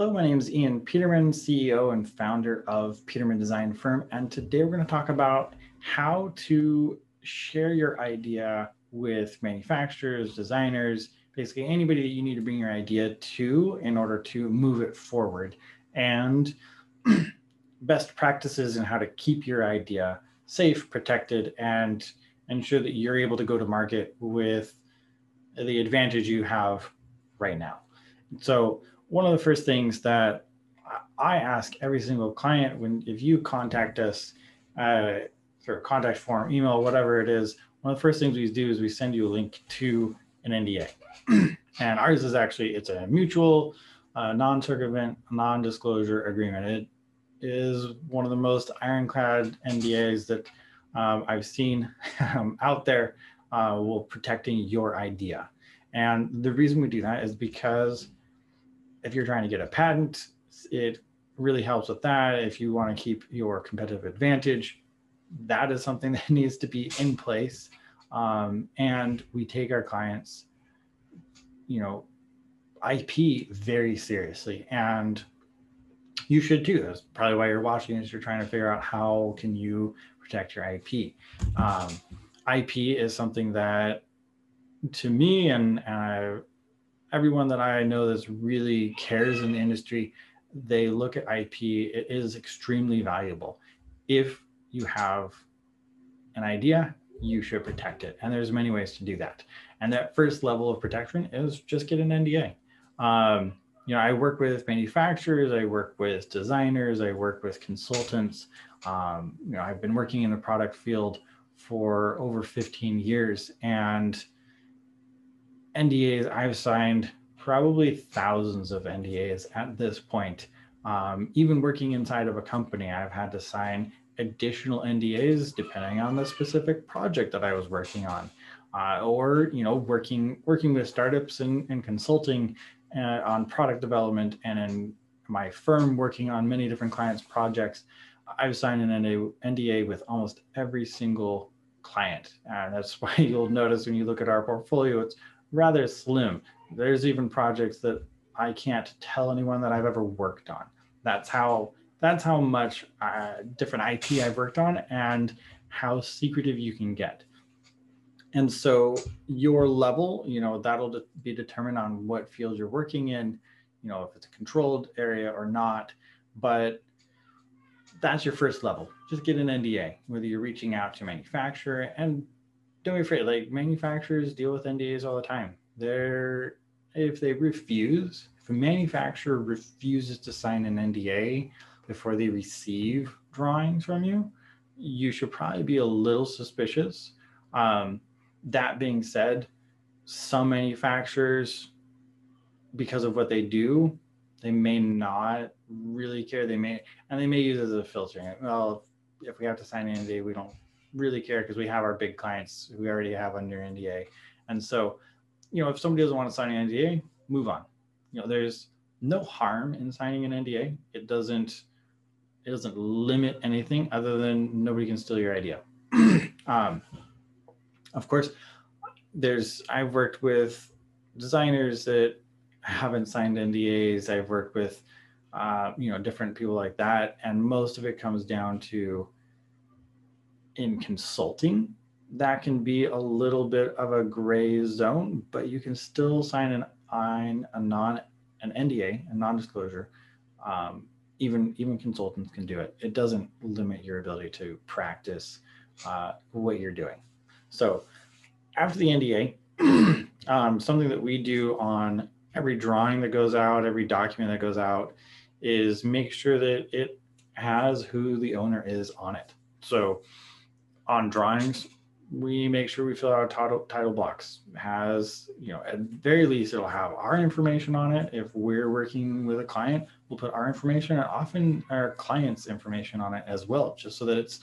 Hello, my name is Ian Peterman, CEO and founder of Peterman Design Firm. And today we're going to talk about how to share your idea with manufacturers, designers, basically anybody that you need to bring your idea to in order to move it forward. And best practices in how to keep your idea safe, protected, and ensure that you're able to go to market with the advantage you have right now. So one of the first things that I ask every single client when if you contact us uh, through a contact form, email, whatever it is, one of the first things we do is we send you a link to an NDA. and ours is actually it's a mutual, uh, non-circumvent, non-disclosure agreement. It is one of the most ironclad NDAs that um, I've seen um, out there uh, while protecting your idea. And the reason we do that is because if you're trying to get a patent, it really helps with that. If you want to keep your competitive advantage, that is something that needs to be in place. Um, and we take our clients, you know, IP very seriously. And you should too. That's probably why you're watching is you're trying to figure out how can you protect your IP. Um, IP is something that to me and, and I, everyone that I know that's really cares in the industry, they look at IP, it is extremely valuable. If you have an idea, you should protect it. And there's many ways to do that. And that first level of protection is just get an NDA. Um, you know, I work with manufacturers, I work with designers, I work with consultants. Um, you know, I've been working in the product field for over 15 years and NDAs, I've signed probably thousands of NDAs at this point. Um, even working inside of a company, I've had to sign additional NDAs depending on the specific project that I was working on, uh, or you know, working working with startups and, and consulting uh, on product development, and in my firm working on many different clients' projects. I've signed an NDA with almost every single client. And that's why you'll notice when you look at our portfolio, it's rather slim. There's even projects that I can't tell anyone that I've ever worked on. That's how that's how much uh, different IP I've worked on and how secretive you can get. And so your level, you know, that'll be determined on what field you're working in, you know, if it's a controlled area or not. But that's your first level. Just get an NDA, whether you're reaching out to a manufacturer and don't be afraid. Like manufacturers deal with NDAs all the time. They're if they refuse, if a manufacturer refuses to sign an NDA before they receive drawings from you, you should probably be a little suspicious. Um, that being said, some manufacturers, because of what they do, they may not really care. They may, and they may use it as a filter. Well, if we have to sign an NDA, we don't really care because we have our big clients we already have under NDA. And so, you know, if somebody doesn't want to sign an NDA, move on. You know, there's no harm in signing an NDA. It doesn't it doesn't limit anything other than nobody can steal your idea. um, of course, there's I've worked with designers that haven't signed NDAs. I've worked with uh, you know different people like that, and most of it comes down to in consulting, that can be a little bit of a gray zone, but you can still sign an a non an NDA, a non-disclosure. Um, even even consultants can do it. It doesn't limit your ability to practice uh, what you're doing. So after the NDA, um, something that we do on every drawing that goes out, every document that goes out, is make sure that it has who the owner is on it. So on drawings, we make sure we fill out title title blocks. Has you know at very least it'll have our information on it. If we're working with a client, we'll put our information and often our client's information on it as well, just so that it's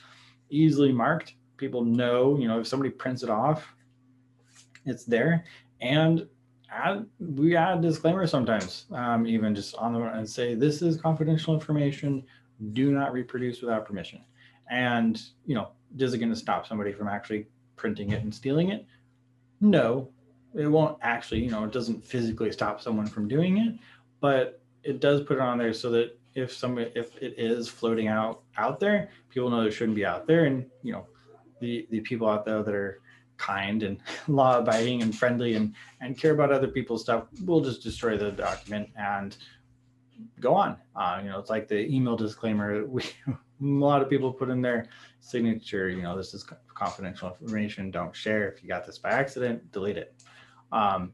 easily marked. People know, you know, if somebody prints it off, it's there. And add we add disclaimers sometimes, um, even just on the and say this is confidential information. Do not reproduce without permission. And you know, is it going to stop somebody from actually printing it and stealing it? No, it won't actually, you know, it doesn't physically stop someone from doing it, but it does put it on there so that if somebody if it is floating out out there, people know it shouldn't be out there, and you know the the people out there that are kind and law abiding and friendly and and care about other people's stuff will just destroy the document and go on. Uh, you know, it's like the email disclaimer. We a lot of people put in their signature. You know, this is confidential information. Don't share. If you got this by accident, delete it. Um,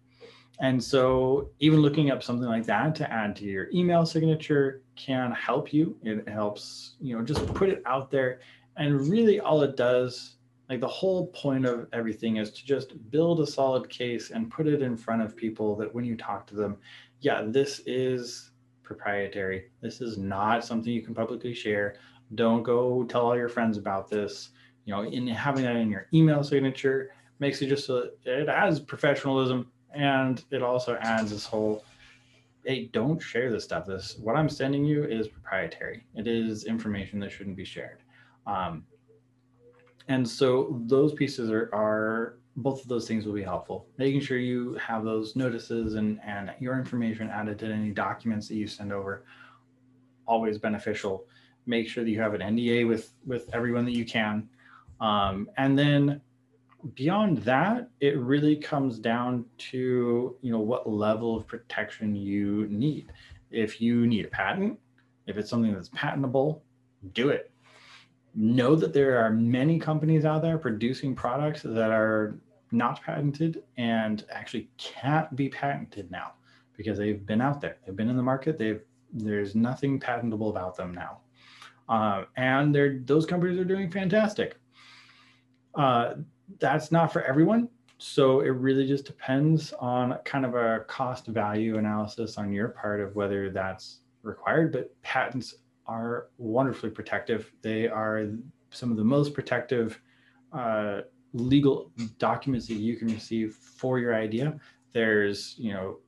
and so, even looking up something like that to add to your email signature can help you. It helps, you know, just put it out there. And really, all it does, like the whole point of everything, is to just build a solid case and put it in front of people that when you talk to them, yeah, this is proprietary. This is not something you can publicly share. Don't go tell all your friends about this. You know, in having that in your email signature makes it just so it adds professionalism and it also adds this whole hey, don't share this stuff. This what I'm sending you is proprietary. It is information that shouldn't be shared. Um, and so those pieces are, are both of those things will be helpful. Making sure you have those notices and, and your information added to any documents that you send over, always beneficial. Make sure that you have an NDA with with everyone that you can. Um, and then beyond that, it really comes down to you know what level of protection you need. If you need a patent, if it's something that's patentable, do it. Know that there are many companies out there producing products that are not patented and actually can't be patented now because they've been out there. They've been in the market. They've there's nothing patentable about them now, uh, and they're those companies are doing fantastic. Uh, that's not for everyone. So it really just depends on kind of a cost value analysis on your part of whether that's required. But patents are wonderfully protective. They are some of the most protective uh, legal documents that you can receive for your idea. There's, you know,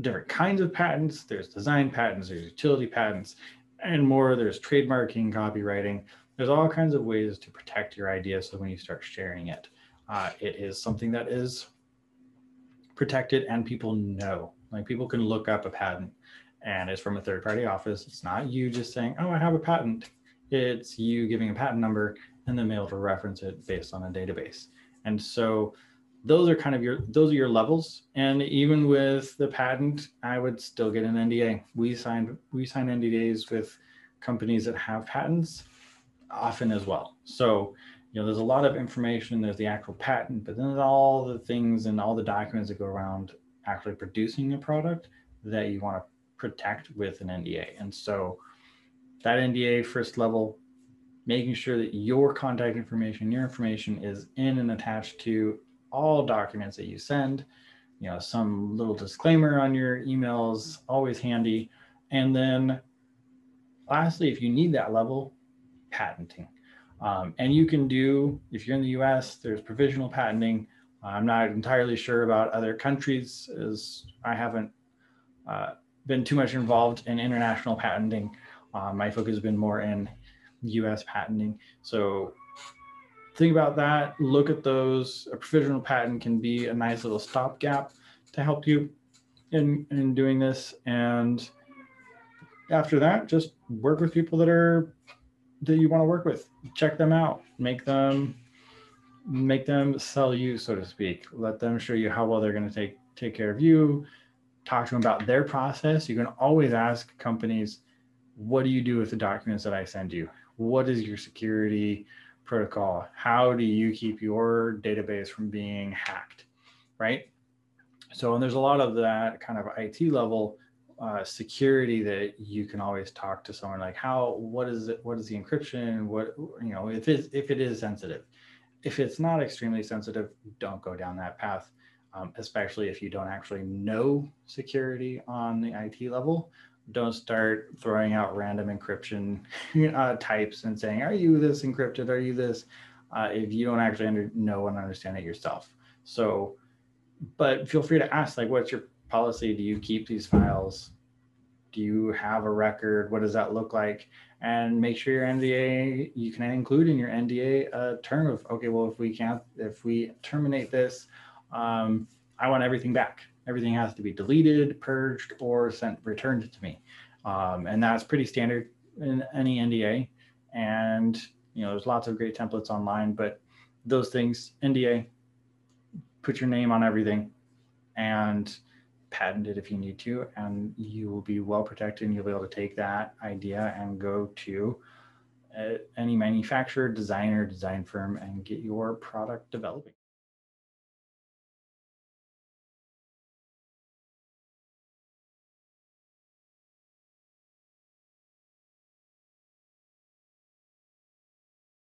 different kinds of patents. There's design patents, there's utility patents, and more. There's trademarking, copyrighting there's all kinds of ways to protect your idea so when you start sharing it, uh, it is something that is protected and people know. Like people can look up a patent and it's from a third party office. It's not you just saying, oh, I have a patent. It's you giving a patent number and then able to reference it based on a database. And so those are kind of your those are your levels and even with the patent i would still get an nda we signed we sign ndas with companies that have patents often as well. So, you know, there's a lot of information. There's the actual patent, but then there's all the things and all the documents that go around actually producing a product that you want to protect with an NDA. And so, that NDA first level, making sure that your contact information, your information is in and attached to all documents that you send. You know, some little disclaimer on your emails, always handy. And then lastly, if you need that level, patenting. Um, and you can do, if you're in the US, there's provisional patenting. I'm not entirely sure about other countries as I haven't uh, been too much involved in international patenting. Uh, my focus has been more in US patenting. So think about that, look at those. A provisional patent can be a nice little stopgap to help you in, in doing this. And after that, just work with people that are that you want to work with. Check them out. Make them make them sell you, so to speak. Let them show you how well they're going to take take care of you. Talk to them about their process. You can always ask companies, what do you do with the documents that I send you? What is your security protocol? How do you keep your database from being hacked? Right? So, and there's a lot of that kind of IT level uh, security that you can always talk to someone like how what is it what is the encryption what you know if it if it is sensitive if it's not extremely sensitive don't go down that path um, especially if you don't actually know security on the IT level don't start throwing out random encryption uh, types and saying are you this encrypted are you this uh, if you don't actually know and understand it yourself so but feel free to ask like what's your policy do you keep these files? Do you have a record? What does that look like? And make sure your NDA, you can include in your NDA a term of, okay, well, if we can't, if we terminate this, um, I want everything back. everything has to be deleted, purged, or sent returned to me. Um, and that's pretty standard in any NDA. And you know, there's lots of great templates online, but those things, NDA, put your name on everything and patent it if you need to, and you will be well protected and you'll be able to take that idea and go to uh, any manufacturer, designer, design firm and get your product developing.